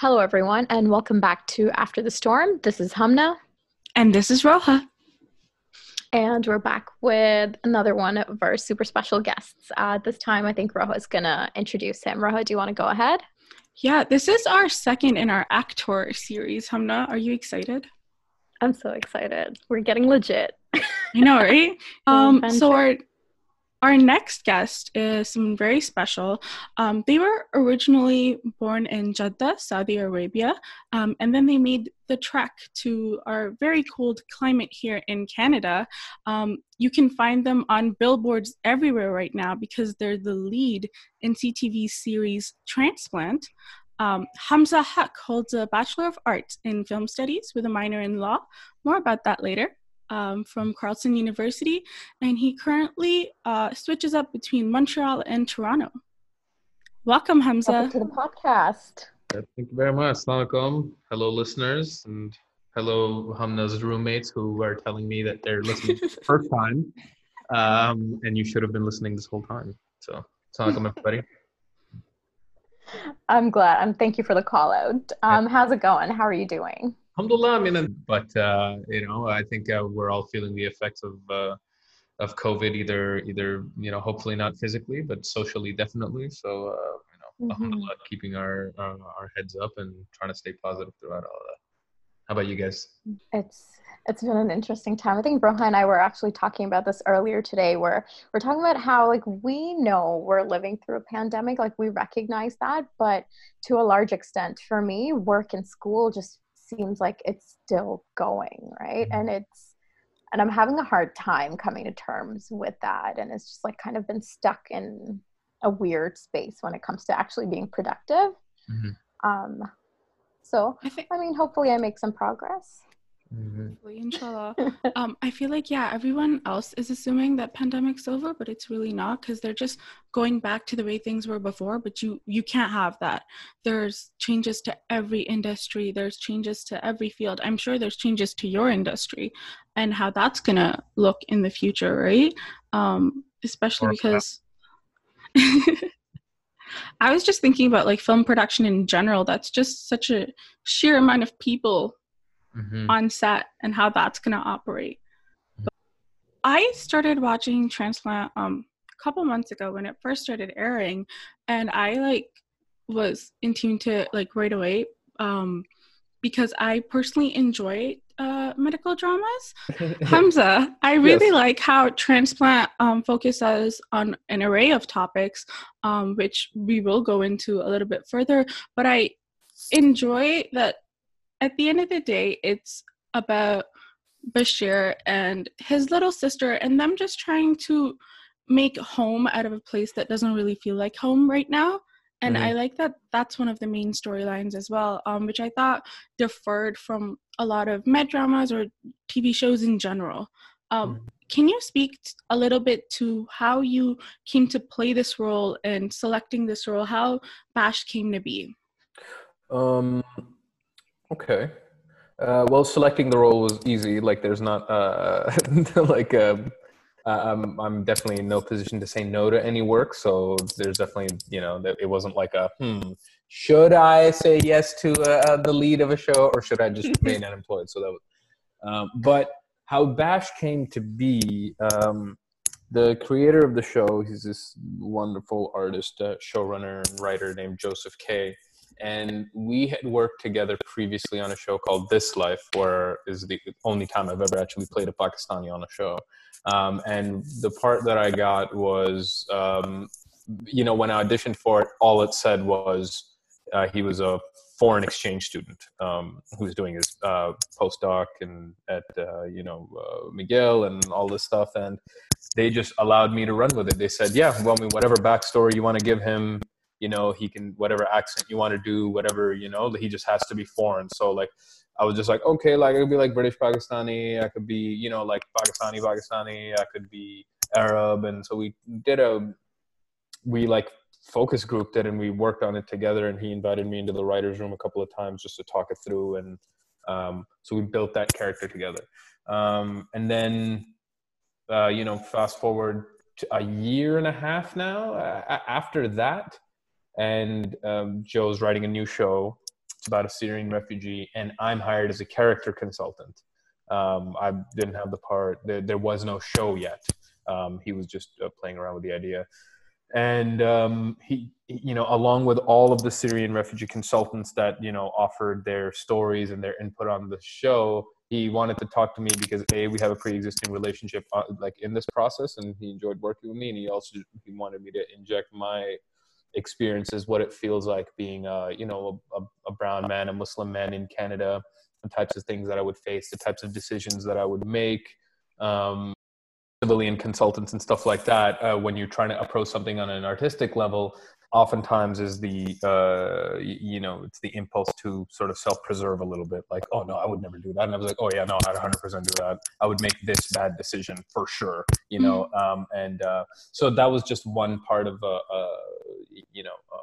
Hello, everyone, and welcome back to After the Storm. This is Hamna. And this is Roja. And we're back with another one of our super special guests. Uh, this time, I think Roja is going to introduce him. Roja, do you want to go ahead? Yeah, this is our second in our Actor series. Hamna, are you excited? I'm so excited. We're getting legit. I know, right? um, so our our next guest is someone very special. Um, they were originally born in Jeddah, Saudi Arabia, um, and then they made the trek to our very cold climate here in Canada. Um, you can find them on billboards everywhere right now because they're the lead in CTV's series Transplant. Um, Hamza Haq holds a Bachelor of Arts in Film Studies with a minor in law. More about that later um, from Carleton University, and he currently uh, switches up between Montreal and Toronto. Welcome, Hamza. Welcome to the podcast. Thank you very much. Assalamualaikum. Hello, listeners, and hello, Hamza's roommates who are telling me that they're listening for the first time, um, and you should have been listening this whole time. So, assalamualaikum, everybody. I'm glad. Um, thank you for the call out. Um, how's it going? How are you doing? Alhamdulillah i mean but uh, you know i think uh, we're all feeling the effects of uh, of covid either either you know hopefully not physically but socially definitely so uh, you know mm-hmm. keeping our our heads up and trying to stay positive throughout all that how about you guys it's it's been an interesting time. I think Roha and I were actually talking about this earlier today, where we're talking about how like we know we're living through a pandemic, like we recognize that, but to a large extent, for me, work and school just seems like it's still going, right? Mm-hmm. And it's, and I'm having a hard time coming to terms with that. And it's just like kind of been stuck in a weird space when it comes to actually being productive. Mm-hmm. Um, so, I, think, I mean, hopefully I make some progress. Mm-hmm. Inshallah. um, I feel like yeah, everyone else is assuming that pandemic's over, but it's really not because they're just going back to the way things were before. But you you can't have that. There's changes to every industry. There's changes to every field. I'm sure there's changes to your industry, and how that's gonna look in the future, right? Um, especially because. I was just thinking about like film production in general. That's just such a sheer amount of people mm-hmm. on set and how that's going to operate. Mm-hmm. I started watching Transplant um, a couple months ago when it first started airing, and I like was in tune to like right away um, because I personally enjoy uh, medical dramas. Hamza, I really yes. like how Transplant um, focuses on an array of topics, um, which we will go into a little bit further. But I enjoy that at the end of the day, it's about Bashir and his little sister and them just trying to make home out of a place that doesn't really feel like home right now. And mm-hmm. I like that that's one of the main storylines as well, um, which I thought deferred from a lot of med dramas or TV shows in general. Um, mm-hmm. Can you speak a little bit to how you came to play this role and selecting this role, how Bash came to be? Um, Okay. Uh, well, selecting the role was easy. Like, there's not uh, like um, I'm I'm definitely in no position to say no to any work. So there's definitely you know that it wasn't like a hmm. Should I say yes to uh, the lead of a show, or should I just remain unemployed? So that was. Um, but how Bash came to be, um, the creator of the show, he's this wonderful artist, uh, showrunner, and writer named Joseph Kay and we had worked together previously on a show called This Life, where is the only time I've ever actually played a Pakistani on a show. Um, and the part that I got was, um, you know, when I auditioned for it, all it said was uh, he was a foreign exchange student um, who was doing his uh, postdoc and at uh, you know uh, McGill and all this stuff, and they just allowed me to run with it. They said, "Yeah, well, I mean, whatever backstory you want to give him, you know he can whatever accent you want to do whatever you know he just has to be foreign. So like i was just like okay like i could be like british pakistani i could be you know like pakistani pakistani i could be arab. And so we did a we like focus grouped it and we worked on it together and he invited me into the writers room a couple of times just to talk it through and um, so we built that character together. Um, and then uh, you know fast forward a year and a half now uh, after that and um, Joe's writing a new show It's about a Syrian refugee, and I'm hired as a character consultant. Um, I didn't have the part. There, there was no show yet. Um, he was just uh, playing around with the idea, and um, he, you know, along with all of the Syrian refugee consultants that you know offered their stories and their input on the show, he wanted to talk to me because a we have a pre-existing relationship uh, like in this process, and he enjoyed working with me, and he also he wanted me to inject my experiences, what it feels like being, a, you know, a, a brown man, a Muslim man in Canada, the types of things that I would face, the types of decisions that I would make, um, civilian consultants and stuff like that. Uh, when you're trying to approach something on an artistic level, oftentimes is the uh, you know it's the impulse to sort of self-preserve a little bit like oh no i would never do that and i was like oh yeah no i'd 100% do that i would make this bad decision for sure you know mm-hmm. um, and uh, so that was just one part of a, a you know um,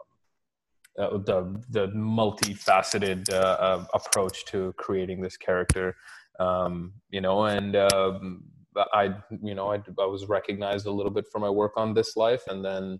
uh, the the multifaceted uh, uh, approach to creating this character um, you know and um, i you know I, I was recognized a little bit for my work on this life and then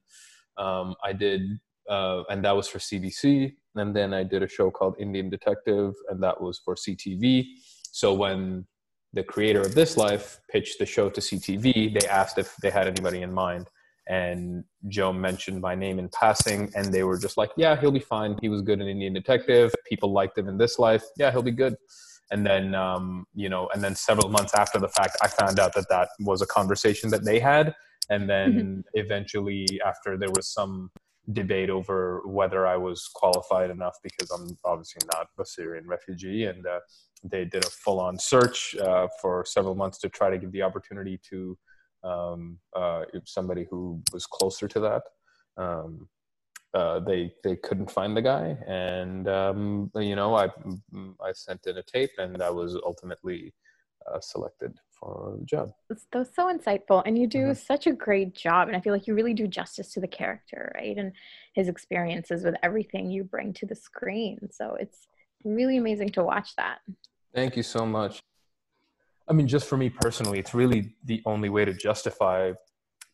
um, I did, uh, and that was for CBC. And then I did a show called Indian Detective, and that was for CTV. So when the creator of This Life pitched the show to CTV, they asked if they had anybody in mind. And Joe mentioned my name in passing, and they were just like, Yeah, he'll be fine. He was good in Indian Detective. People liked him in This Life. Yeah, he'll be good and then um, you know and then several months after the fact i found out that that was a conversation that they had and then mm-hmm. eventually after there was some debate over whether I was qualified enough because I'm obviously not a Syrian refugee, and uh, they did a full-on search uh, for several months to try to give the opportunity to um, uh, somebody who was closer to that. Um, uh, they they couldn't find the guy, and um, you know I I sent in a tape, and I was ultimately uh, selected for the job. That's so insightful, and you do mm-hmm. such a great job. And I feel like you really do justice to the character, right? And his experiences with everything you bring to the screen. So it's really amazing to watch that. Thank you so much. I mean, just for me personally, it's really the only way to justify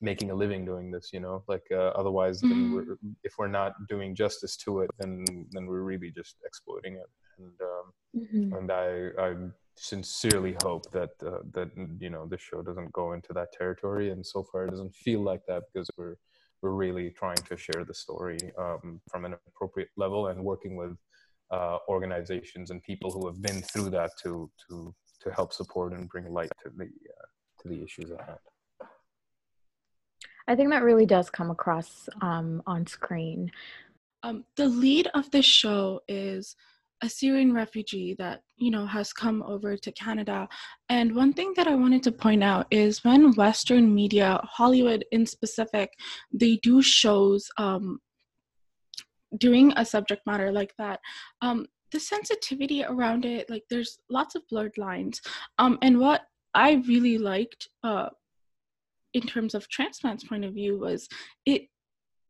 making a living doing this. You know, like uh, otherwise, mm-hmm. we're, if we're not doing justice to it, then then we're really just exploiting it. And um, mm-hmm. and I I'm sincerely hope that uh, that you know the show doesn't go into that territory and so far it doesn't feel like that because we're we're really trying to share the story um, from an appropriate level and working with uh, organizations and people who have been through that to to to help support and bring light to the uh, to the issues at hand. I think that really does come across um, on screen. Um, the lead of the show is a Syrian refugee that, you know, has come over to Canada. And one thing that I wanted to point out is when Western media, Hollywood in specific, they do shows um, doing a subject matter like that, um, the sensitivity around it, like there's lots of blurred lines. Um, and what I really liked uh, in terms of transplants point of view was it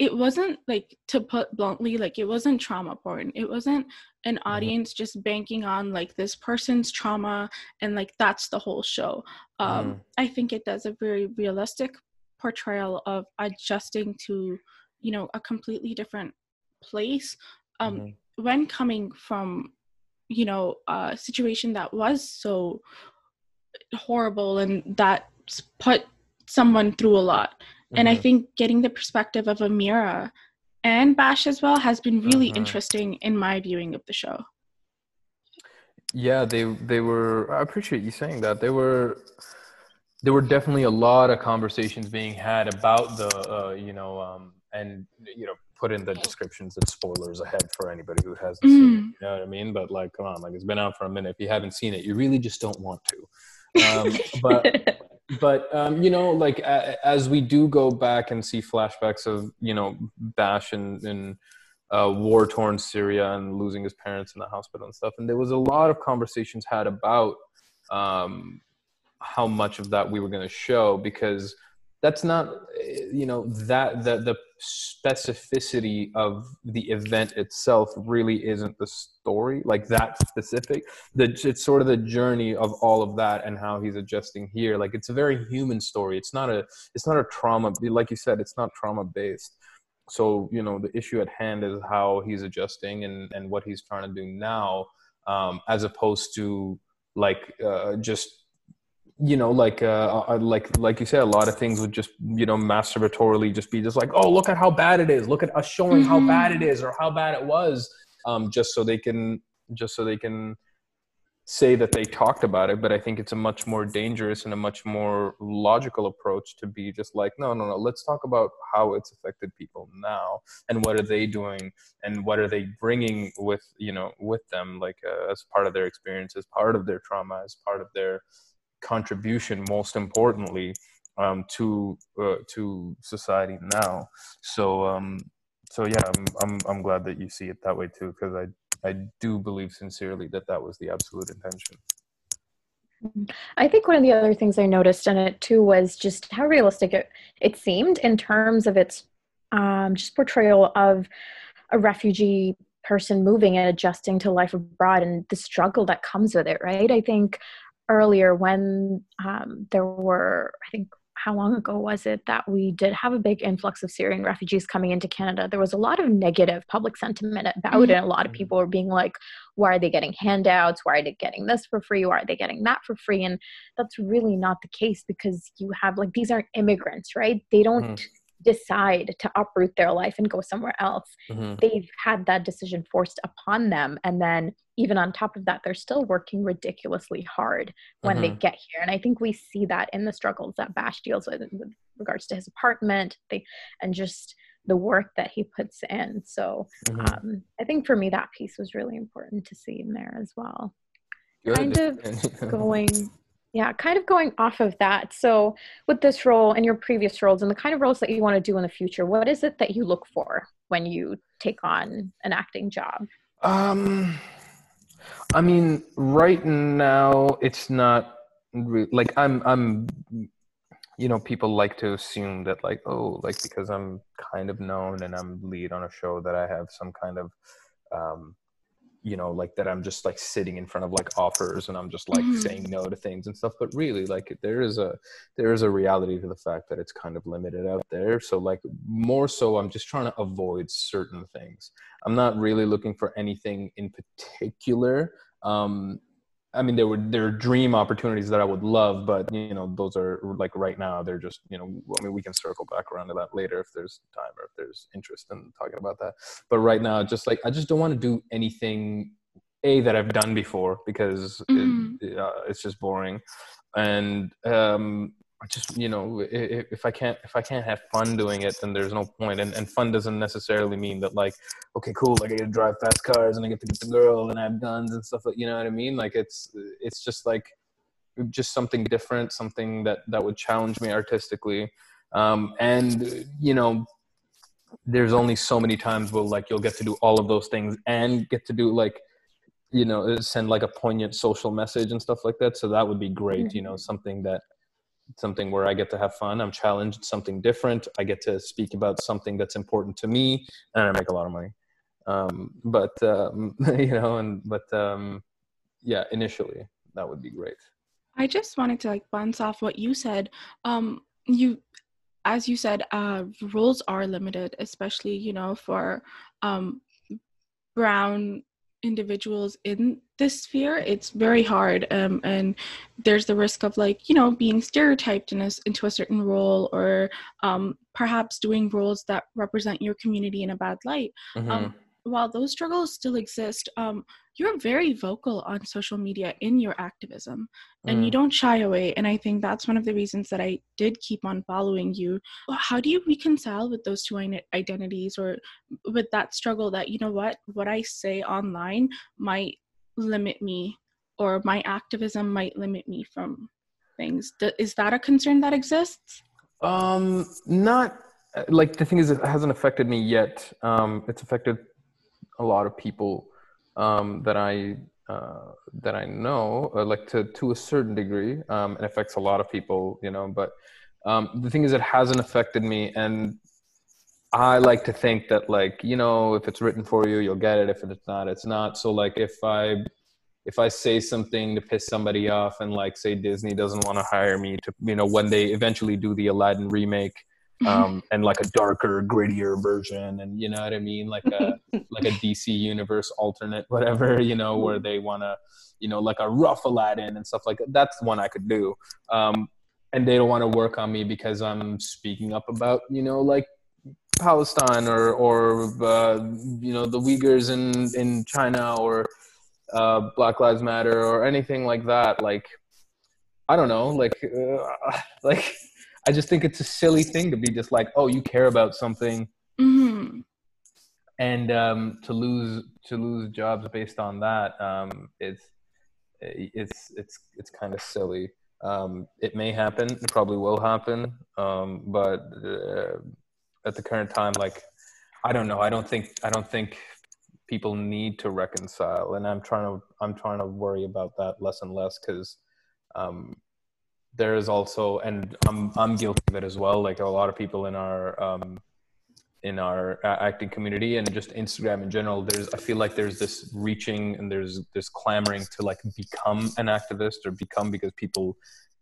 it wasn't like to put bluntly like it wasn't trauma porn it wasn't an mm-hmm. audience just banking on like this person's trauma and like that's the whole show um mm. i think it does a very realistic portrayal of adjusting to you know a completely different place um mm-hmm. when coming from you know a situation that was so horrible and that put someone through a lot and i mm-hmm. think getting the perspective of amira and bash as well has been really mm-hmm. interesting in my viewing of the show yeah they they were i appreciate you saying that they were there were definitely a lot of conversations being had about the uh, you know um, and you know put in the descriptions and spoilers ahead for anybody who hasn't mm. seen it, you know what i mean but like come on like it's been out for a minute if you haven't seen it you really just don't want to um, but but um, you know like a, as we do go back and see flashbacks of you know bash and uh, war torn syria and losing his parents in the hospital and stuff and there was a lot of conversations had about um, how much of that we were going to show because that's not you know that the the specificity of the event itself really isn't the story like that specific. The it's sort of the journey of all of that and how he's adjusting here. Like it's a very human story. It's not a it's not a trauma like you said it's not trauma based so you know the issue at hand is how he's adjusting and and what he's trying to do now um, as opposed to like uh, just you know like uh, uh, like like you said a lot of things would just you know masturbatorily just be just like oh look at how bad it is. Look at us showing mm-hmm. how bad it is or how bad it was um, just so they can just so they can say that they talked about it. But i think it's a much more dangerous and a much more logical approach to be just like no no no. Let's talk about how it's affected people now and what are they doing and what are they bringing with you know with them like uh, as part of their experience as part of their trauma as part of their contribution most importantly um, to uh, to society now so um, so yeah I'm, I'm i'm glad that you see it that way too because i I do believe sincerely that that was the absolute intention. I think one of the other things I noticed in it too was just how realistic it, it seemed in terms of its um, just portrayal of a refugee person moving and adjusting to life abroad and the struggle that comes with it, right? I think earlier when um, there were, I think how long ago was it that we did have a big influx of Syrian refugees coming into Canada? There was a lot of negative public sentiment about mm-hmm. it. And a lot of people were being like, why are they getting handouts? Why are they getting this for free? Why are they getting that for free? And that's really not the case because you have like, these aren't immigrants, right? They don't. Mm-hmm decide to uproot their life and go somewhere else. Mm-hmm. They've had that decision forced upon them. And then, even on top of that, they're still working ridiculously hard when mm-hmm. they get here. And I think we see that in the struggles that Bash deals with with regards to his apartment they, and just the work that he puts in. So mm-hmm. um, I think for me, that piece was really important to see in there as well. Good. Kind of going yeah, kind of going off of that. So, with this role and your previous roles and the kind of roles that you want to do in the future, what is it that you look for when you take on an acting job? Um, I mean, right now it's not re- like I'm. I'm. You know, people like to assume that, like, oh, like because I'm kind of known and I'm lead on a show, that I have some kind of um, you know like that i'm just like sitting in front of like offers and i'm just like mm-hmm. saying no to things and stuff but really like there is a there is a reality to the fact that it's kind of limited out there so like more so i'm just trying to avoid certain things i'm not really looking for anything in particular um I mean, there were there are dream opportunities that I would love, but you know, those are like right now they're just you know. I mean, we can circle back around to that later if there's time or if there's interest in talking about that. But right now, just like I just don't want to do anything a that I've done before because mm-hmm. it, uh, it's just boring, and um, just you know if, if, i can't if i can't have fun doing it then there's no point. And, and fun doesn't necessarily mean that like okay cool like i get to drive fast cars and i get to get the girl and i have guns and stuff like you know what i mean? Like it's it's just like just something different something that that would challenge me artistically. Um, and you know there's only so many times where like you'll get to do all of those things and get to do like you know send like a poignant social message and stuff like that. So that would be great mm-hmm. you know something that something where I get to have fun. I'm challenged, something different. I get to speak about something that's important to me, and I make a lot of money. Um, but um, you know, and but um, yeah, initially that would be great. I just wanted to like bounce off what you said. Um, you, as you said, uh, roles are limited, especially you know for um, brown individuals in this sphere it's very hard um, and there's the risk of like you know being stereotyped in a, into a certain role or um, perhaps doing roles that represent your community in a bad light mm-hmm. um, while those struggles still exist, um, you're very vocal on social media in your activism and mm. you don't shy away. And I think that's one of the reasons that I did keep on following you. How do you reconcile with those two identities or with that struggle that, you know what, what I say online might limit me or my activism might limit me from things? Is that a concern that exists? Um, not like the thing is, it hasn't affected me yet. Um, it's affected a lot of people um, that I uh, that I know, uh, like to to a certain degree, um, it affects a lot of people, you know. But um, the thing is, it hasn't affected me, and I like to think that, like, you know, if it's written for you, you'll get it. If it's not, it's not. So, like, if I if I say something to piss somebody off, and like, say Disney doesn't want to hire me to, you know, when they eventually do the Aladdin remake, um, and like a darker, grittier version, and you know what I mean, like a like a DC universe alternate, whatever, you know, where they want to, you know, like a rough Aladdin and stuff like that. That's one I could do. Um, and they don't want to work on me because I'm speaking up about, you know, like Palestine or or uh, you know the Uyghurs in in China or uh, Black Lives Matter or anything like that. Like I don't know, like uh, like I just think it's a silly thing to be just like, oh, you care about something, mm-hmm. and um, to lose to lose jobs based on that, um, it's it's it's it's kind of silly. Um, it may happen. It probably will happen. Um, but uh, at the current time, like I don't know. I don't think I don't think people need to reconcile, and I'm trying to I'm trying to worry about that less and less because um, there is also, and I'm I'm guilty of it as well. Like a lot of people in our um, in our uh, acting community and just Instagram in general, there's I feel like there's this reaching and there's this clamoring to like become an activist or become because people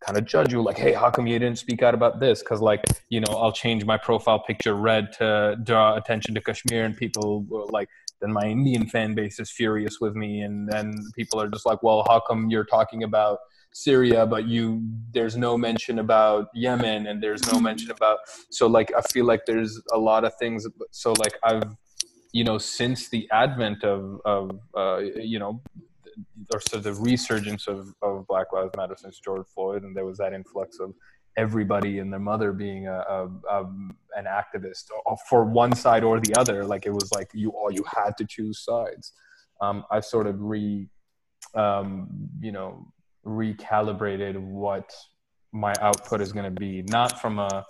kind of judge you like hey how come you didn't speak out about this? Because like you know i'll change my profile picture red to draw attention to kashmir and people uh, like then my indian fan base is furious with me and then people are just like well how come you're talking about Syria, but you there's no mention about Yemen and there's no mention about so like I feel like there's a lot of things. So like I've you know since the advent of of uh, you know or so the resurgence of, of Black Lives Matter since George Floyd, and there was that influx of everybody and their mother being a, a, a, an activist for one side or the other. Like it was like you all you had to choose sides. Um, I sort of re, um, you know, recalibrated what my output is going to be not from a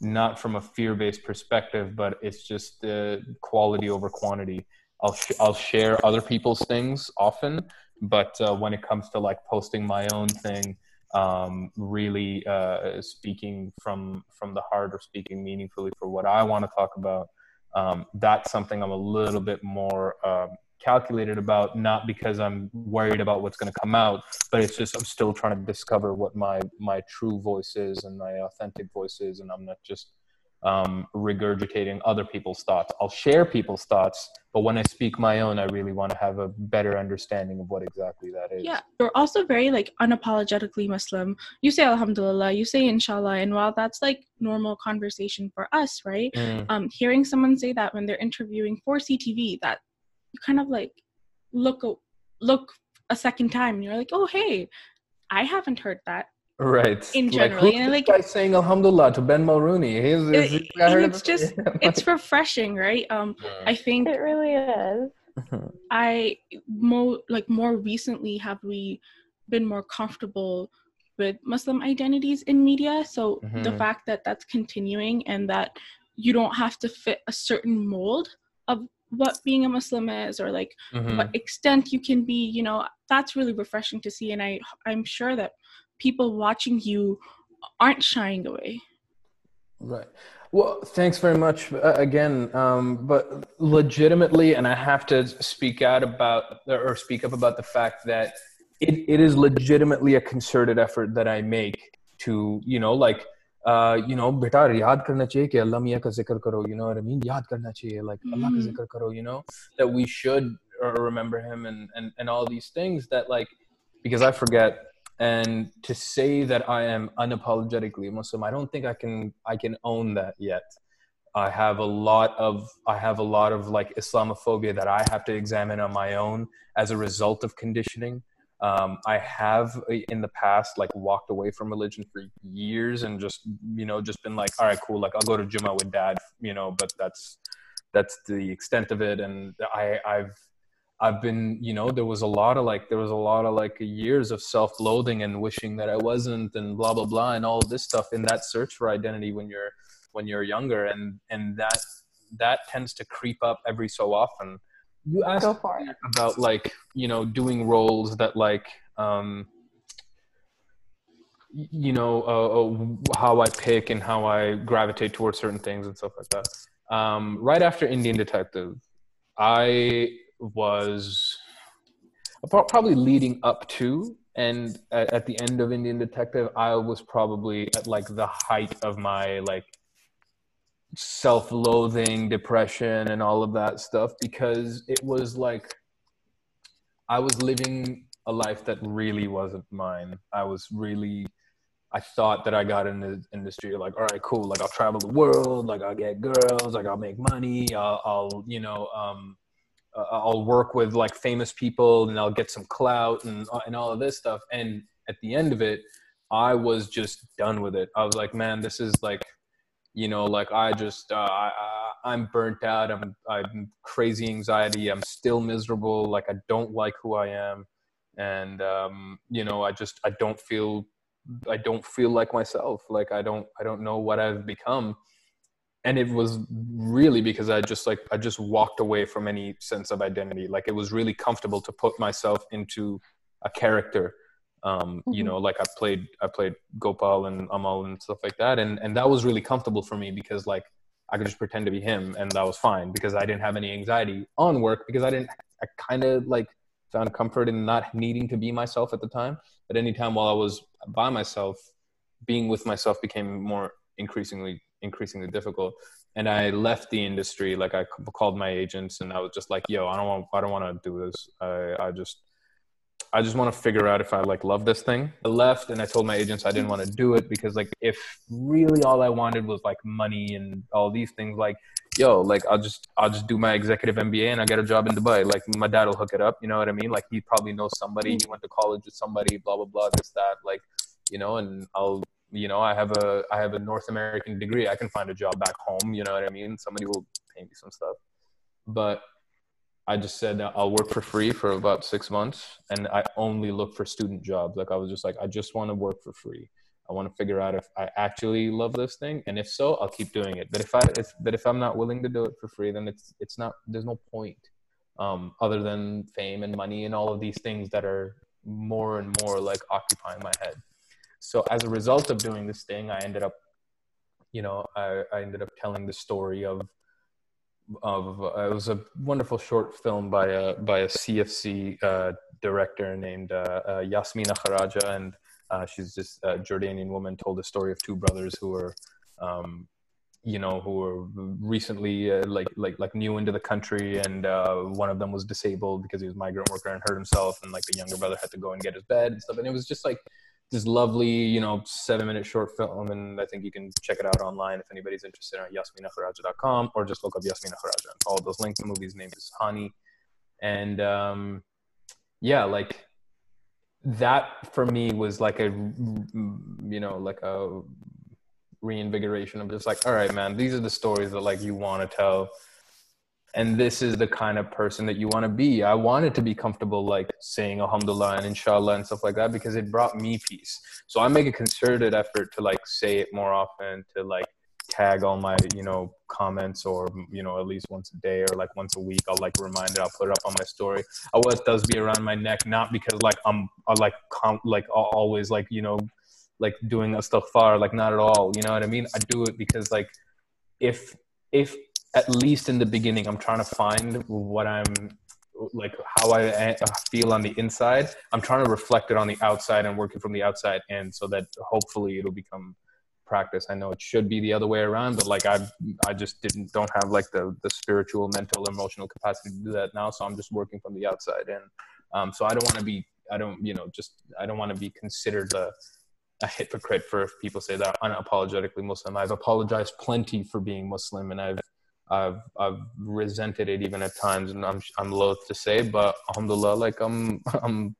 not from a fear-based perspective but it's just the quality over quantity. I'll sh- i'll share other people's things often but uh, when it comes to like posting my own thing um, really uh, speaking from from the heart or speaking meaningfully for what i want to talk about um, that's something i'm a little bit more um, calculated about not because i'm worried about what's going to come out but it's just i'm still trying to discover what my my true voice is and my authentic voice is and i'm not just um, regurgitating other people's thoughts. I'll share people's thoughts but when i speak my own i really want to have a better understanding of what exactly that is. Yeah you're also very like unapologetically muslim. You say alhamdulillah you say inshallah and while that's like normal conversation for us right? Mm. um hearing someone say that when they're interviewing for ctv that you kind of like look look a second time and you're like oh hey i haven't heard that. Right. In general like, and like guy saying alhamdulillah to ben mulroney? He's, he's, it, it's just it's refreshing right? Um i think it really is. I more like more recently have we been more comfortable with muslim identities in media. So mm-hmm. the fact that that's continuing and that you don't have to fit a certain mold of what being a muslim is or like mm-hmm. what extent you can be you know that's really refreshing to see and i i'm sure that people watching you aren't shying away right well thanks very much uh, again um, but legitimately and i have to speak out about or speak up about the fact that it, it is legitimately a concerted effort that i make to you know like you know बेटा याद करना चाहिए कि अल्लाह मियाँ का जिक्र करो you know what I mean याद करना चाहिए like Allah का जिक्र करो you know that we should remember him and, and and all these things that like because I forget and to say that I am unapologetically Muslim I don't think I can I can own that yet I have a lot of I have a lot of like Islamophobia that I have to examine on my own as a result of conditioning um, I have uh, in the past like walked away from religion for years and just you know just been like, all right, cool, like I'll go to Juma with dad, you know, but that's that's the extent of it. And I I've I've been you know there was a lot of like there was a lot of like years of self-loathing and wishing that I wasn't and blah blah blah and all this stuff in that search for identity when you're when you're younger and and that that tends to creep up every so often you asked about like you know doing roles that like um you know uh, uh, how i pick and how i gravitate towards certain things and stuff like that. Um right after indian detective i was probably leading up to and at, at the end of indian detective i was probably at like the height of my like self-loathing, depression, and all of that stuff because it was like I was living a life that really wasn't mine. I was really I thought that I got in the industry like, all right, cool. Like I'll travel the world. Like I'll get girls. Like I'll make money. I'll, I'll you know, um, uh, I'll work with like famous people and I'll get some clout and uh, and all of this stuff. And at the end of it, I was just done with it. I was like, man, this is like, you know, like I just uh, I, I'm burnt out. I'm I'm crazy anxiety. I'm still miserable. Like I don't like who I am, and um, you know, I just I don't feel I don't feel like myself. Like I don't I don't know what I've become. And it was really because I just like I just walked away from any sense of identity. Like it was really comfortable to put myself into a character. Um, mm-hmm. you know, like I played I played Gopal and Amal and stuff like that. And and that was really comfortable for me because like I could just pretend to be him and that was fine because I didn't have any anxiety on work because I didn't I kind of like found comfort in not needing to be myself at the time. But anytime while I was by myself, being with myself became more increasingly increasingly difficult. And I left the industry. Like I called my agents, and I was just like, "Yo, I don't want I don't want to do this. I I just I just want to figure out if I like love this thing. I left and I told my agents I didn't want to do it because like if really all I wanted was like money and all these things, like yo, like I'll just I'll just do my executive MBA and I get a job in Dubai. Like my dad will hook it up. You know what I mean? Like he probably knows somebody. He went to college with somebody. Blah blah blah. This that. Like you know, and I'll you know I have a I have a North American degree. I can find a job back home. You know what I mean? Somebody will pay me some stuff. But I just said I'll work for free for about six months, and I only look for student jobs. Like I was just like, I just want to work for free. I want to figure out if I actually love this thing, and if so, I'll keep doing it. But if I if that if I'm not willing to do it for free, then it's it's not. There's no point, um, other than fame and money and all of these things that are more and more like occupying my head. So as a result of doing this thing, I ended up, you know, I, I ended up telling the story of of uh, it was a wonderful short film by a by a CFC uh, director named uh, uh, Yasmina Kharaja, and uh, she's just a Jordanian woman. Told the story of two brothers who were, um, you know, who were recently uh, like like like new into the country, and one of them was disabled because he was migrant worker and hurt himself, and like the younger brother had to go and get his bed and stuff, and it was just like this lovely, you know, seven minute short film. And I think you can check it out online if anybody's interested on yasminakharaja.com or just look up Yasmina Kharaja and follow those links. The movie's name is Hani. And um, yeah, like that for me was like a, you know, like a reinvigoration of just like, all right, man, these are the stories that like you want to tell and this is the kind of person that you want to be. I wanted to be comfortable like saying alhamdulillah and inshallah and stuff like that because it brought me peace. So i make a concerted effort to like say it more often to like tag all my you know comments or you know at least once a day or like once a week. I'll like remind it. I'll put it up on my story. Uh, I wear be around my neck not because like i'm I like com- like always like you know like doing a stuff far like not at all you know what i mean? I do it because like if if at least in the beginning, I'm trying to find what I'm like, how I uh, feel on the inside. I'm trying to reflect it on the outside and working from the outside and so that hopefully it'll become practice. I know it should be the other way around, but like I, I just didn't, don't have like the, the spiritual, mental, emotional capacity to do that now. So I'm just working from the outside. And um, so I don't want to be, I don't, you know, just, I don't want to be considered a, a hypocrite for if people say that I'm unapologetically Muslim. I've apologized plenty for being Muslim and I've I've I've resented it even at times, and I'm I'm loath to say, but alhamdulillah, like I'm I'm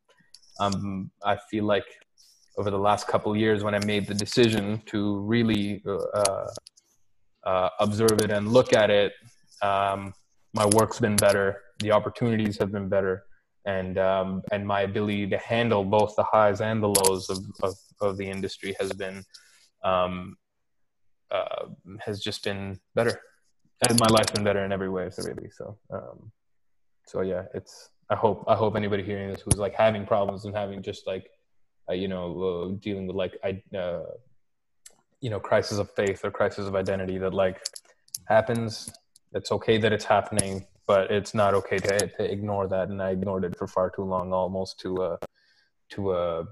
I'm I feel like over the last couple years when I made the decision to really uh, uh, observe it and look at it, um, my work's been better, the opportunities have been better, and um, and my ability to handle both the highs and the lows of of, of the industry has been um, uh, has just been better and my life's been better in every way, so really. So, um, so yeah, it's. I hope I hope anybody hearing this who's like having problems and having just like, uh, you know, uh, dealing with like I, uh, you know, crisis of faith or crisis of identity that like happens. It's okay that it's happening, but it's not okay to, to ignore that. And I ignored it for far too long, almost to a to a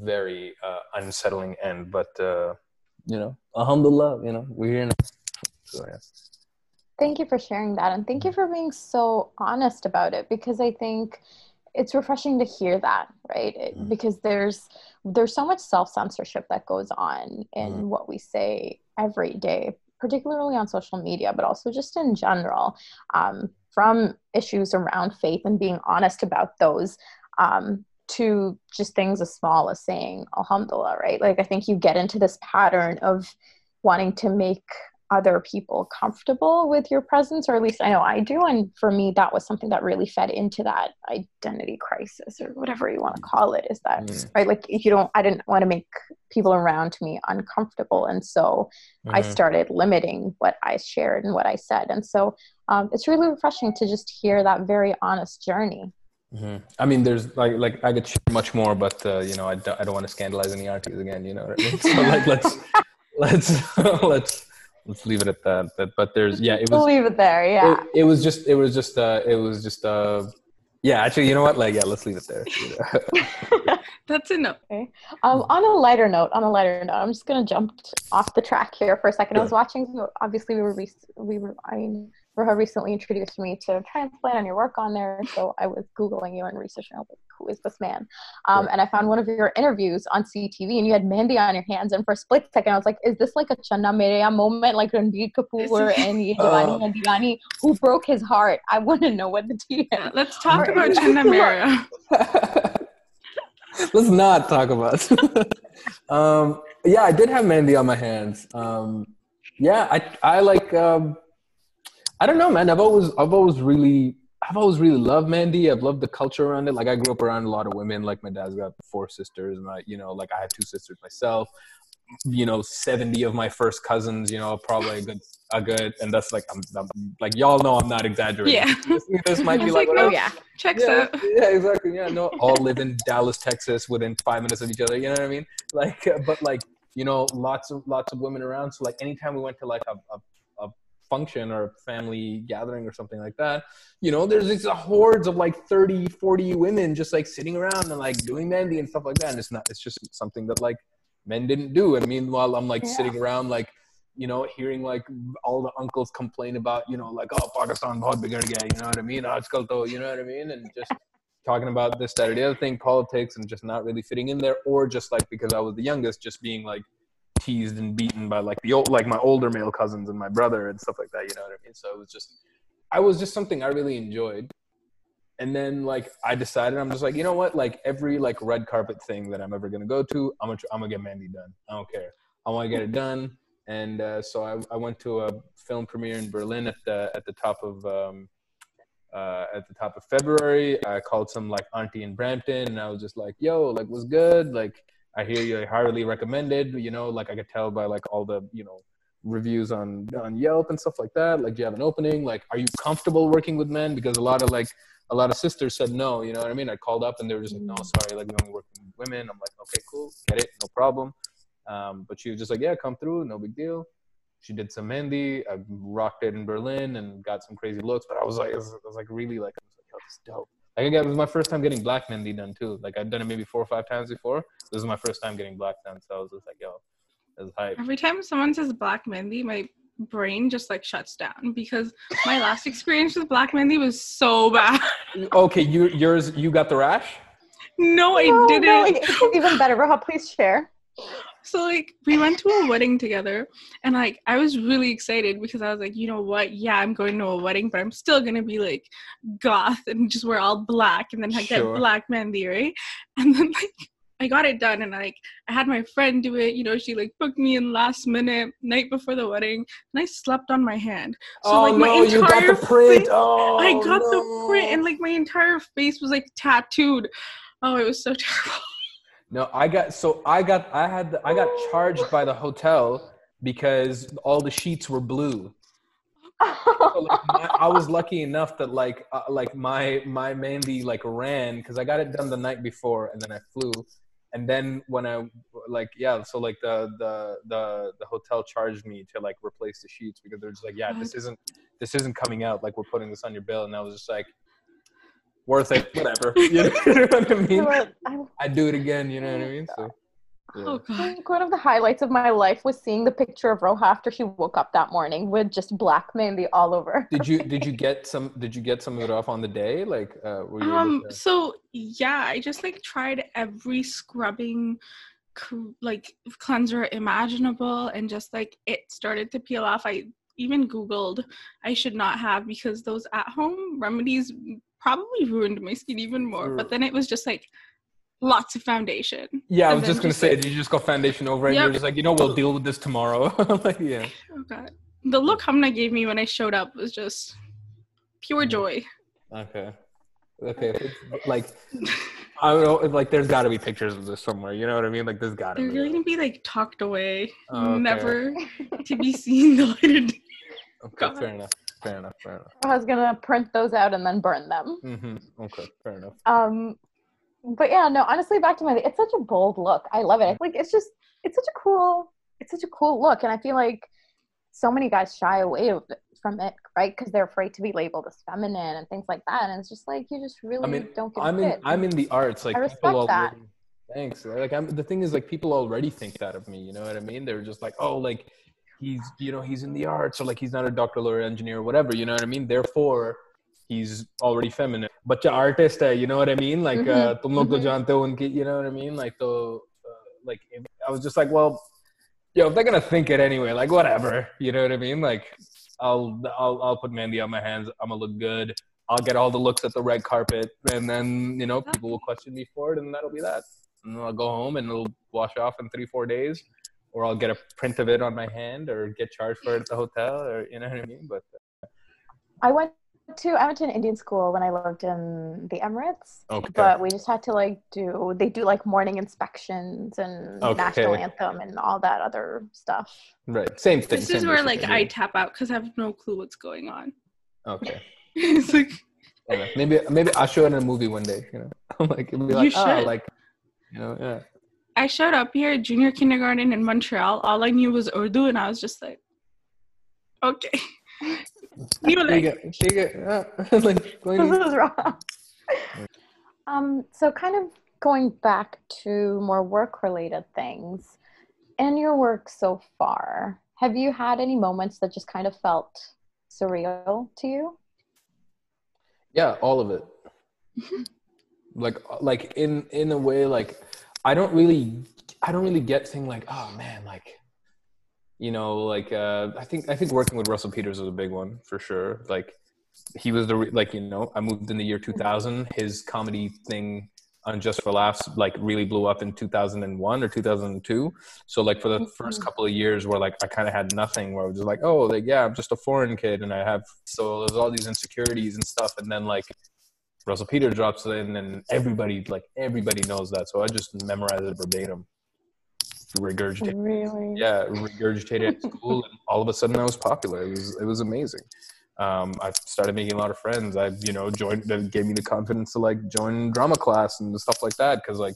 very uh, unsettling end. But uh, you know, alhamdulillah, you know, we're here now. So yeah. Thank you for sharing that, and thank you for being so honest about it because I think it's refreshing to hear that, right? It, mm. because there's there's so much self censorship that goes on in mm. what we say every day, particularly on social media, but also just in general, um, from issues around faith and being honest about those. Um, to just things as small as saying alhamdulillah right like i think you get into this pattern of wanting to make other people comfortable with your presence or at least i know i do and for me that was something that really fed into that identity crisis or whatever you want to call it is that mm. right like if you don't i didn't want to make people around me uncomfortable and so mm-hmm. i started limiting what i shared and what i said and so um, it's really refreshing to just hear that very honest journey Mm-hmm. I mean, there's like like I could share much more, but uh, you know, I don't, I don't want to scandalize any artists again. You know mean? So like, let's let's let's let's leave it at that. But, but there's yeah, it was we'll leave it there. Yeah, it, it, was just it was just uh it was just uh yeah. Actually, you know what? Like yeah, let's leave it there. That's enough. Okay. Um, on a lighter note, on a lighter note, I'm just gonna jump off the track here for a second. Sure. I was watching. Obviously, we were we were. I mean, Roha recently introduced me to transplant on your work on there. So I was Googling you and researching like, who is this man? Um, and I found one of your interviews on CTV and you had mehndi on your hands. And for a split second, I was like, is this like a Channa Mereya moment, like Ranbir Kapoor and Yevgeny uh, who broke his heart? I want to know what the tea is. Let's talk about Channa Mereya. Let's not talk about. um, yeah, I did have mehndi on my hands. Um, yeah, I I like um, I don't know, man. I've always I've always really I've always really loved mehndi. I've loved the culture around it. Like I grew up around a lot of women. Like my dad's got four sisters, and I, you know, like I had two sisters myself. You know, seventy of my first cousins. You know, probably a good, a good, and that's like I'm, I'm like y'all know I'm not exaggerating. Yeah, this, this might be like, like no, oh, yeah, checks yeah, out. Yeah, exactly. Yeah, no, all live in Dallas, Texas, within five minutes of each other. You know what I mean? Like, but like you know, lots of lots of women around. So like, anytime we went to like a, a function or family gathering or something like that, you know, there's these hordes of like 30, 40 women just like sitting around and like doing mehndi and stuff like that. And it's not, it's just something that like men didn't do. And meanwhile, I'm like yeah. sitting around like, you know, hearing like all the uncles complain about, you know, like, oh, Pakistan bahut bigar gaya, you know what I mean? Aajkal to, you know what I mean? And just talking about this, that, or the other thing, politics, and just not really fitting in there, or just like because I was the youngest, just being like, teased and beaten by like the old like my older male cousins and my brother and stuff like that you know what i mean? So it was just i was just something i really enjoyed. And then like i decided i'm just like you know what? Like every like red carpet thing that i'm ever gonna go to i'm gonna i'm gonna get mehndi done. I don't care. I want to get it done. And uh, so I, I went to a film premiere in berlin at the at the top of um, uh, at the top of February. I called some like auntie in Brampton, and I was just like, "Yo, like, what's good? Like, I hear you're highly recommended. You know, like I could tell by like all the you know reviews on on Yelp and stuff like that. Like, do you have an opening? Like, are you comfortable working with men? Because a lot of like a lot of sisters said no. You know what I mean? I called up and they were just like, no, sorry, like we only work with women. I'm like, okay, cool, get it, no problem. Um, but she was just like, yeah, come through, no big deal. She did some mehndi. I rocked it in Berlin and got some crazy looks. But I was like, I was, I was like really like, I was like, yo, this is dope. Like again, it was my first time getting black mehndi done too. Like I'd done it maybe four or five times before. This is my first time getting black done, so I was just like, yo, this is hype. Every time someone says black mehndi, my brain just like shuts down because my last experience with black mehndi was so bad. okay, you yours you got the rash? No, I oh, didn't. No, even better. Roha, please share so like we went to a wedding together and like I was really excited because I was like, you know what? Yeah, I'm going to a wedding, but I'm still gonna be like goth and just wear all black and then I get sure. black mehndi, right? And then like I got it done and like I had my friend do it, you know, she like booked me in last minute, night before the wedding, and I slept on my hand. So oh, like my no, entire you got the print. Face, oh, I got no. the print and like my entire face was like tattooed. Oh, it was so terrible. No, I got so I got I had the, I got charged by the hotel because all the sheets were blue. so, like, my, I was lucky enough that like uh, like my my mehndi like ran because I got it done the night before and then I flew, and then when I like yeah so like the the the the hotel charged me to like replace the sheets because they're just like yeah this isn't this isn't coming out. Like we're putting this on your bill. And I was just like worth it, whatever. You know what I mean? I do it again. You know what I mean? So. Yeah. Oh god! One of the highlights of my life was seeing the picture of Roja after she woke up that morning with just black mehndi all over. Did you did you get some? Did you get some of it off on the day? Like, uh, um, so yeah, I just like tried every scrubbing like cleanser imaginable and just like it started to peel off i even googled i should not have because those at home remedies probably ruined my skin even more but then it was just like lots of foundation yeah i was just gonna just say like, you just got foundation over and yep. you're just like you know we'll deal with this tomorrow like yeah oh, okay the look hamna gave me when i showed up was just pure mm. joy okay okay like I don't know. Like, there's got to be pictures of this somewhere. You know what I mean? Like, there's got to. They're be. going to be like tucked away, oh, okay. never to be seen the light of day. Okay, enough. Fair enough. Fair enough. I was gonna print those out and then burn them. Mm-hmm. Okay, fair enough. Um, but yeah, no. Honestly, back to my. It's such a bold look. I love it. Like, it's just, it's such a cool, it's such a cool look, and I feel like so many guys shy away from it, right? Because they're afraid to be labeled as feminine and things like that. And it's just like you just really I mean, don't get it. I'm in. I'm in the arts. Like I respect people already, that. Thanks. Like I'm the thing is like people already think that of me. You know what I mean? They're just like, oh, like he's you know he's in the arts or like he's not a doctor, lawyer, engineer, or whatever. You know what I mean? Therefore. He's already feminine. But the artist hai, you know what I mean? Like, mm-hmm. uh, tum log to jante ho unki, you know what I mean? Like, so, uh, like, I was just like, well, yo, if they're gonna think it anyway, like whatever, you know what I mean? Like, I'll I'll I'll put mehndi on my hands. I'm gonna look good. I'll get all the looks at the red carpet, and then you know people will question me for it, and that'll be that. And I'll go home and it'll wash off in three four days, or I'll get a print of it on my hand, or get charged for it at the hotel, or you know what I mean. But uh, I went to I went to an Indian school when I lived in the Emirates. Okay. But we just had to like do they do like morning inspections and okay. national anthem and all that other stuff. Right. Same thing. This same is where like I tap out because I have no clue what's going on. Okay. it's like maybe maybe I'll show it in a movie one day. You know, I'm like it'll be like oh, like you know yeah. I showed up here junior kindergarten in Montreal. All I knew was Urdu, and I was just like, okay. you were like, shake it, like, this is wrong. Um, so kind of going back to more work related things, in your work so far, have you had any moments that just kind of felt surreal to you? Yeah, all of it. like like in in a way like I don't really I don't really get thing like oh man like you know like uh i think i think working with russell peters was a big one for sure. Like he was the like you know i moved in the year 2000 his comedy thing on just for laughs like really blew up in 2001 or 2002 so like for the mm-hmm. first couple of years where like i kind of had nothing where i was just like oh like yeah i'm just a foreign kid and i have so there's all these insecurities and stuff. And then like russell Peter drops in and everybody like everybody knows that so i just memorized it verbatim regurgitated. Really? Yeah, regurgitated at school, and all of a sudden I was popular. It was it was amazing. Um, I started making a lot of friends. I you know joined that gave me the confidence to like join drama class and stuff like that because like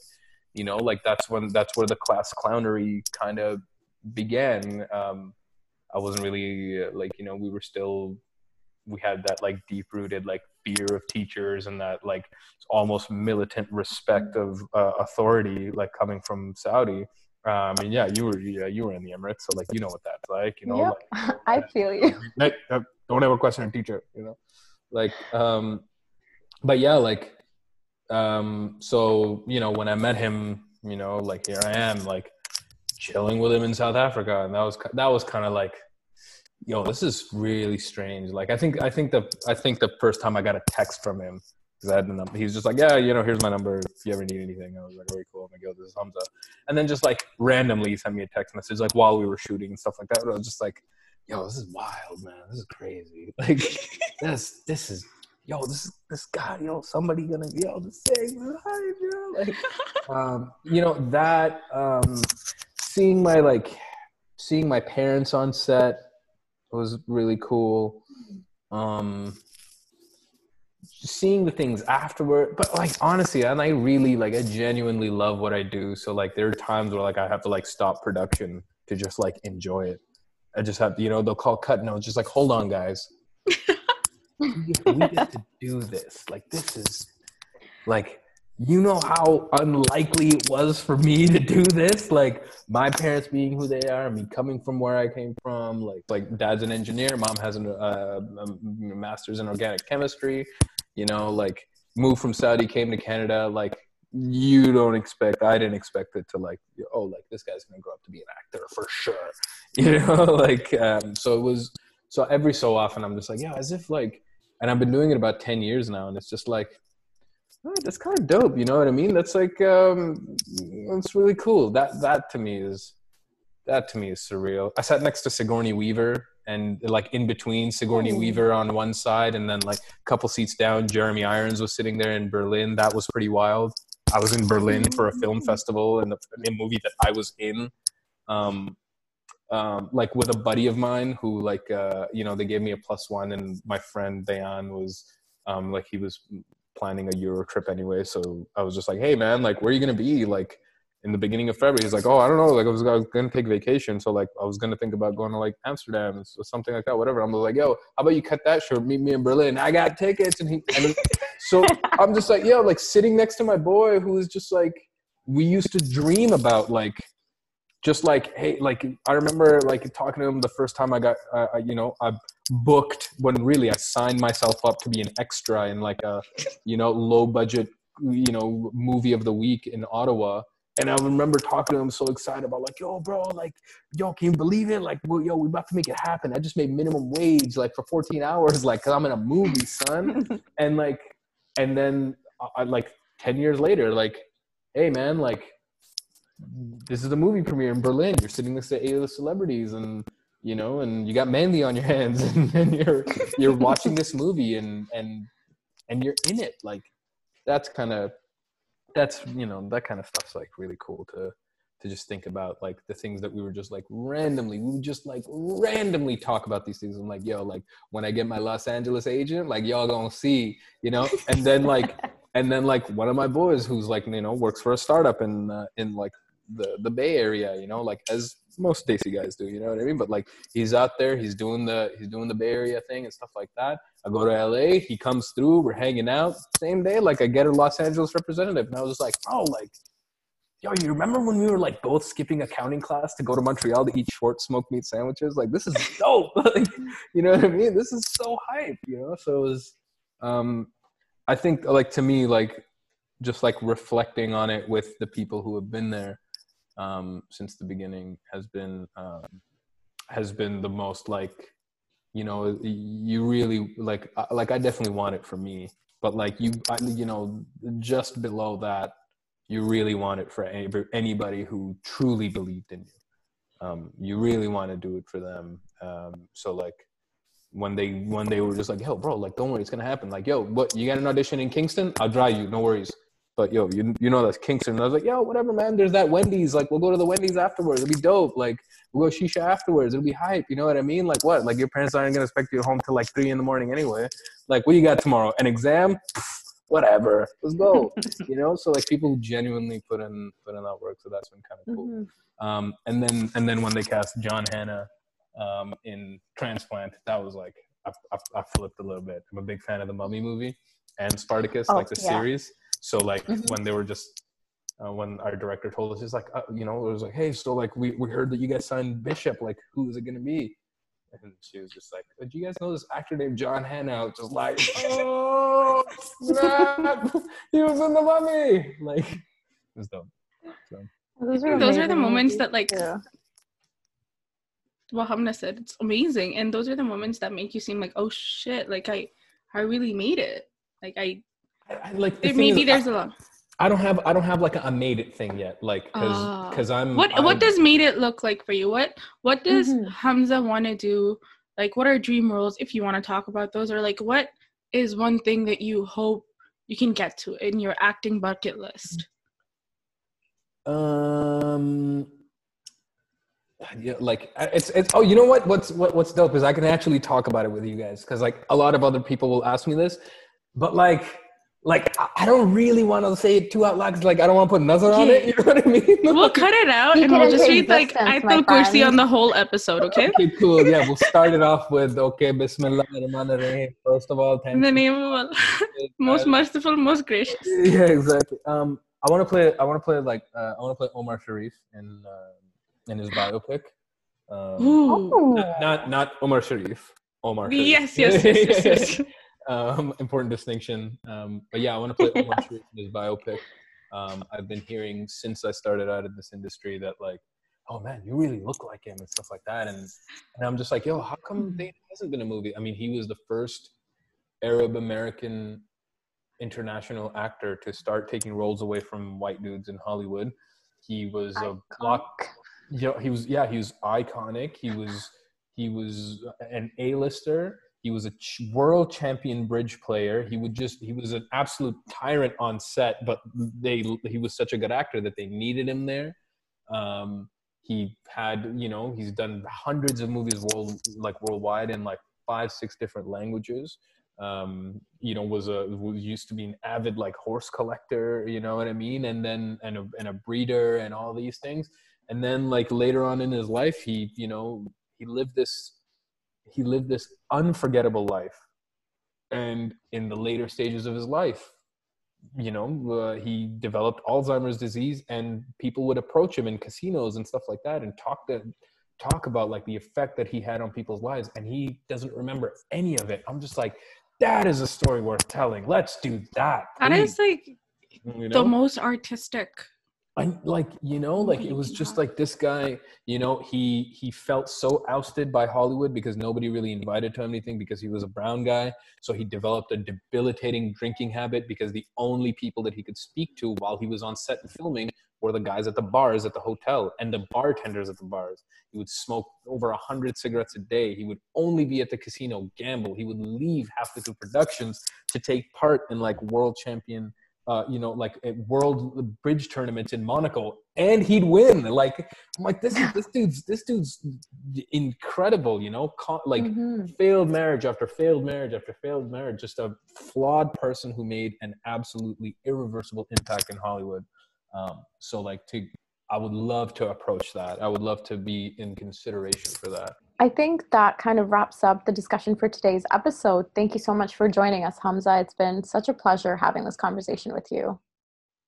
you know like that's when that's where the class clownery kind of began. Um, I wasn't really uh, like you know we were still we had that like deep rooted like fear of teachers and that like almost militant respect of uh, authority like coming from Saudi I mean, yeah, you were yeah, you were in the Emirates, so like you know what that's like, you know. Yep. Like, I feel you. don't ever question a teacher, you know. Like, um, but yeah, like, um, so you know, when I met him, you know, like here I am, like chilling with him in South Africa, and that was that was kind of like, yo, this is really strange. Like, I think I think the I think the first time I got a text from him because I had the number. He was just like, yeah, you know, here's my number. If you ever need anything, I was like, very cool. I'm this thumbs up. And then just like randomly sent me a text message like while we were shooting and stuff like that. I was just like, yo, this is wild, man. This is crazy. Like this, this is. Yo, this is this guy. Yo, somebody gonna be yo the same hi, yo. Like, um, you know that um, seeing my like seeing my parents on set was really cool. Um, seeing the things afterward but like honestly and i really like i genuinely love what i do. So like there are times where like i have to like stop production to just like enjoy it. I just have you know they'll call cut and i was just like hold on guys. We, get, to do this. Like this is like you know how unlikely it was for me to do this? Like my parents being who they are me coming from where i came from like like dad's an engineer mom has an, uh, a master's in organic chemistry you know like moved from saudi came to canada like you don't expect i didn't expect it to like oh like this guy's gonna grow up to be an actor for sure you know like um, so it was so every so often i'm just like yeah as if like and i've been doing it about 10 years now and it's just like oh, that's kind of dope you know what i mean? That's like um it's really cool. That that to me is that to me is surreal. I sat next to sigourney weaver and like in between sigourney oh. weaver on one side and then like a couple seats down jeremy irons was sitting there in berlin. That was pretty wild. I was in Berlin for a film festival, and the, the movie that I was in, um, um, like with a buddy of mine who, like, uh, you know, they gave me a plus one, and my friend Dayan was, um, like, he was planning a Euro trip anyway, so I was just like, hey, man, like, where are you gonna be? Like, in the beginning of February. He's like, oh, I don't know. Like I was, I was gonna take vacation, so like I was gonna think about going to like Amsterdam or something like that, whatever. I'm like, yo, how about you cut that short? Meet me in Berlin. I got tickets, and he. And so I'm just like, yo, like sitting next to my boy who is just like, we used to dream about like. Just like hey, like I remember like talking to him the first time I got, uh, you know, I booked when really I signed myself up to be an extra in like a, you know, low budget, you know, movie of the week in Ottawa and I remember talking to him so excited about like, yo, bro, like, yo, can you believe it? Like, well, yo, we about to make it happen. I just made minimum wage like for 14 hours, like, cause I'm in a movie, son. and like, and then uh, I, like 10 years later, like, hey man, like, this is a movie premiere in Berlin. You're sitting next to A-list celebrities and you know, and you got mehndi on your hands and, and you're you're watching this movie and and and you're in it. Like that's kind of that's you know that kind of stuff's like really cool to to just think about like the things that we were just like randomly we would just like randomly talk about these things. I'm like yo like when i get my los angeles agent like y'all gonna see you know? And then like and then like one of my boys who's like you know works for a startup in uh, in like the the bay area you know? Like as most Stacy guys do, you know what I mean? But like he's out there, he's doing the he's doing the Bay Area thing and stuff like that. I go to LA, he comes through, we're hanging out. Same day, like I get a Los Angeles representative, and I was just like, oh, like, yo, you remember when we were like both skipping accounting class to go to Montreal to eat short smoked meat sandwiches? Like this is dope. like, you know what I mean? This is so hype, you know. So it was, um, I think like to me like just like reflecting on it with the people who have been there um, since the beginning has been um, has been the most like you know you really like like I definitely want it for me, but like you I, you know just below that you really want it for any, anybody who truly believed in you. Um, you really want to do it for them. Um, so like when they when they were just like, yo, bro, like don't worry, it's gonna happen. Like, yo, what you got an audition in Kingston? I'll drive you, no worries. But yo, you you know that's Kingston. And I was like, yo, whatever, man. There's that Wendy's. Like, we'll go to the Wendy's afterwards. It'll be dope. Like, we'll go shisha afterwards. It'll be hype. You know what I mean? Like, what? Like, your parents aren't gonna expect you home till like three in the morning anyway. Like, what you got tomorrow? An exam? whatever. Let's go. you know. So like, people genuinely put in put in that work. So that's been kind of cool. Mm-hmm. Um, and then and then when they cast John Hannah um, in Transplant, that was like I, I, I, flipped a little bit. I'm a big fan of the Mummy movie and Spartacus, oh, like the yeah. series. So like mm-hmm. when they were just uh, when our director told us, he's like, uh, you know, it was like, hey, so like we, we heard that you guys signed Bishop. Like, who is it gonna be? And she was just like, do you guys know this actor named John Hannah? Just like, oh snap, he was in the mummy. Like, it was dope. So. Those are, those are the moments that like. Yeah. Well, Hamna said it's amazing, and those are the moments that make you seem like, oh shit, like I, I really made it. Like I I, like the maybe is, there's I, a lot. I don't have I don't have like a, a made it thing yet, like because because uh, I'm. What I'm, what does made it look like for you? What what does mm-hmm. Hamza want to do? Like, what are dream roles if you want to talk about those, or like what is one thing that you hope you can get to in your acting bucket list? Um. Yeah, like it's it's oh you know what what's what, what's dope is I can actually talk about it with you guys because like a lot of other people will ask me this, but like like I don't really want to say it too out loud because like I don't want to put nazar on it. You know what I mean? we'll cut it out and we'll just read like Ayatul Kursi on the whole episode. Okay. Okay, cool. Yeah, we'll start it off with okay, Bismillah Rahim. First of all, thank you. In the name of Allah, most merciful, most gracious. Yeah, exactly. Um, I want to play. I want to play like uh, I want to play Omar Sharif in uh, in his biopic. Um, Ooh. Not, not not Omar Sharif. Omar. Sharif. Yes, yes, yes, yes. yes. Um, important distinction. Um, but yeah, I want to play Omar Sharif in his biopic. Um, I've been hearing since I started out in this industry that like, oh man, you really look like him and stuff like that. And and I'm just like, yo, how come there hasn't been a movie? I mean, he was the first Arab American international actor to start taking roles away from white dudes in Hollywood. He was iconic. a block. You know, he was yeah, he was iconic. He was he was an A-lister he was a world champion bridge player. He would just he was an absolute tyrant on set, but they he was such a good actor that they needed him there. Um, he had you know he's done hundreds of movies world like worldwide in like five six different languages. Um, you know was a was used to be an avid like horse collector. You know what I mean? And then and a, and a breeder and all these things. And then like later on in his life, he you know he lived this he lived this unforgettable life. And in the later stages of his life you know uh, he developed alzheimer's disease and people would approach him in casinos and stuff like that and talk to talk about like the effect that he had on people's lives. And he doesn't remember any of it. I'm just like that is a story worth telling. Let's do that. Please. that is like you know? the most artistic I like you know like it was just like this guy you know he he felt so ousted by Hollywood because nobody really invited to him anything because he was a brown guy. So he developed a debilitating drinking habit because the only people that he could speak to while he was on set and filming were the guys at the bars at the hotel and the bartenders at the bars. He would smoke over a hundred cigarettes a day. He would only be at the casino gamble. He would leave half the productions to take part in like world champion uh, you know, like a world bridge tournament in Monaco, and he'd win. Like, I'm like, this is this dude's this dude's incredible. You know, like mm-hmm. failed marriage after failed marriage after failed marriage. Just a flawed person who made an absolutely irreversible impact in Hollywood. Um, so, like, to I would love to approach that. I would love to be in consideration for that. I think that kind of wraps up the discussion for today's episode. Thank you so much for joining us, Hamza. It's been such a pleasure having this conversation with you.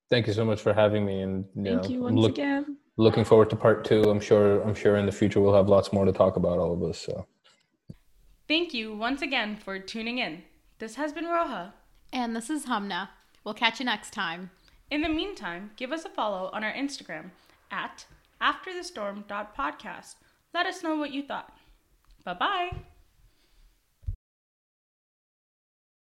Thank you so much for having me, and you thank know, you once look, again. Looking forward to part two. I'm sure. I'm sure in the future we'll have lots more to talk about all of us. So, thank you once again for tuning in. This has been Roha, and this is Hamna. We'll catch you next time. In the meantime, give us a follow on our Instagram at afterthestorm.podcast. Let us know what you thought. Bye bye.